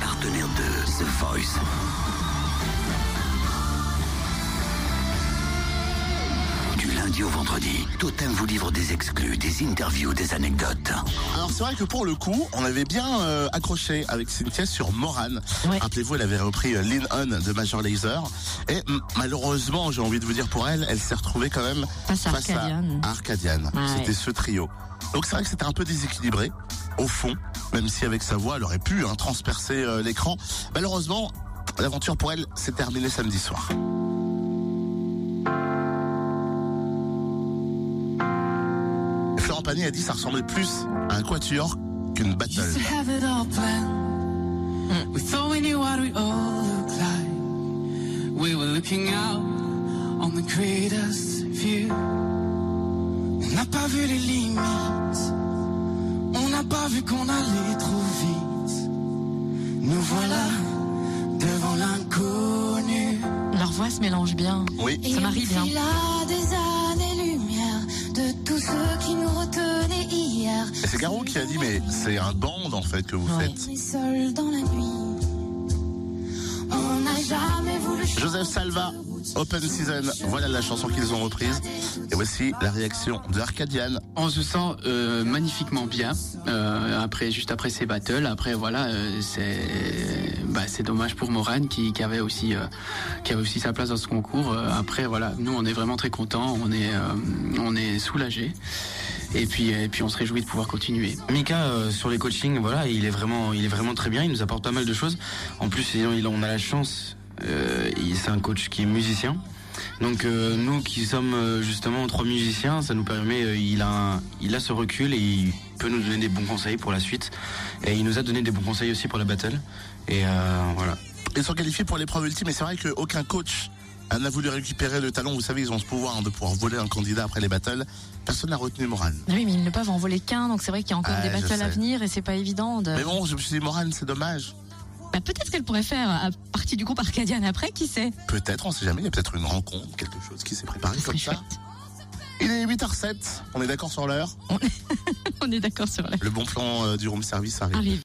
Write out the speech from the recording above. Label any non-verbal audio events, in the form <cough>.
partenaire de The Voice. Du lundi au vendredi, Totem vous livre des exclus, des interviews, des anecdotes. Alors c'est vrai que pour le coup, on avait bien euh, accroché avec Cynthia sur Moran. Ouais. Rappelez-vous, elle avait repris euh, Lean On de Major Lazer. Et malheureusement, j'ai envie de vous dire pour elle, elle s'est retrouvée quand même Face à Arcadian. à Arcadian. Ouais. C'était ce trio. Donc c'est vrai que c'était un peu déséquilibré, au fond, même si avec sa voix, elle aurait pu hein, transpercer euh, l'écran. Malheureusement, l'aventure pour elle s'est terminée samedi soir. Florent Pagny a dit que ça ressemblait plus à un quatuor qu'une battle. On n'a pas vu les limites. Pas vu qu'on allait trop vite. Nous voilà devant l'inconnu. Leur voix se mélange bien. Oui. Ça marie bien. là des années-lumière de tous ceux qui nous retenaient hier. Et c'est Garou qui a dit, mais c'est un band en fait que vous Ouais. faites. Seul dans la nuit. Joseph Salva, Open Season, voilà la chanson qu'ils ont reprise. Et voici la réaction de Arcadian. On se sent euh, magnifiquement bien euh, après juste après ces battles. Après voilà, euh, c'est bah, c'est dommage pour Moran qui, qui avait aussi euh, qui avait aussi sa place dans ce concours. Euh, après voilà, nous on est vraiment très contents, on est euh, on est soulagés. Et puis et puis on se réjouit de pouvoir continuer. Mika euh, sur les coachings, voilà, il est vraiment, il est vraiment très bien. Il nous apporte pas mal de choses. En plus, on a la chance. Euh, c'est un coach qui est musicien. Donc euh, nous qui sommes euh, justement trois musiciens, ça nous permet. euh, il a, un- il a ce recul et il peut nous donner des bons conseils pour la suite. Et il nous a donné des bons conseils aussi pour la battle. Et euh, voilà. Ils sont qualifiés pour l'épreuve ultime et c'est vrai qu'aucun coach n'a voulu récupérer le talon. Vous savez, ils ont ce pouvoir hein, de pouvoir voler un candidat après les battles. Personne n'a retenu Moran. Ah Oui, mais ils ne peuvent en voler qu'un, donc c'est vrai qu'il y a encore Ouais, des battles à venir et c'est pas évident. De... Mais bon, je me suis dit, Moran, c'est dommage. Bah, peut-être qu'elle pourrait faire à partie du groupe Arcadian après, qui sait? Peut-être, on sait jamais, il y a peut-être une rencontre, quelque chose qui s'est préparé comme ça. Il est 8h07, on est d'accord sur l'heure? <laughs> On est d'accord sur la... Le bon plan euh, du room service arrive. Arrive.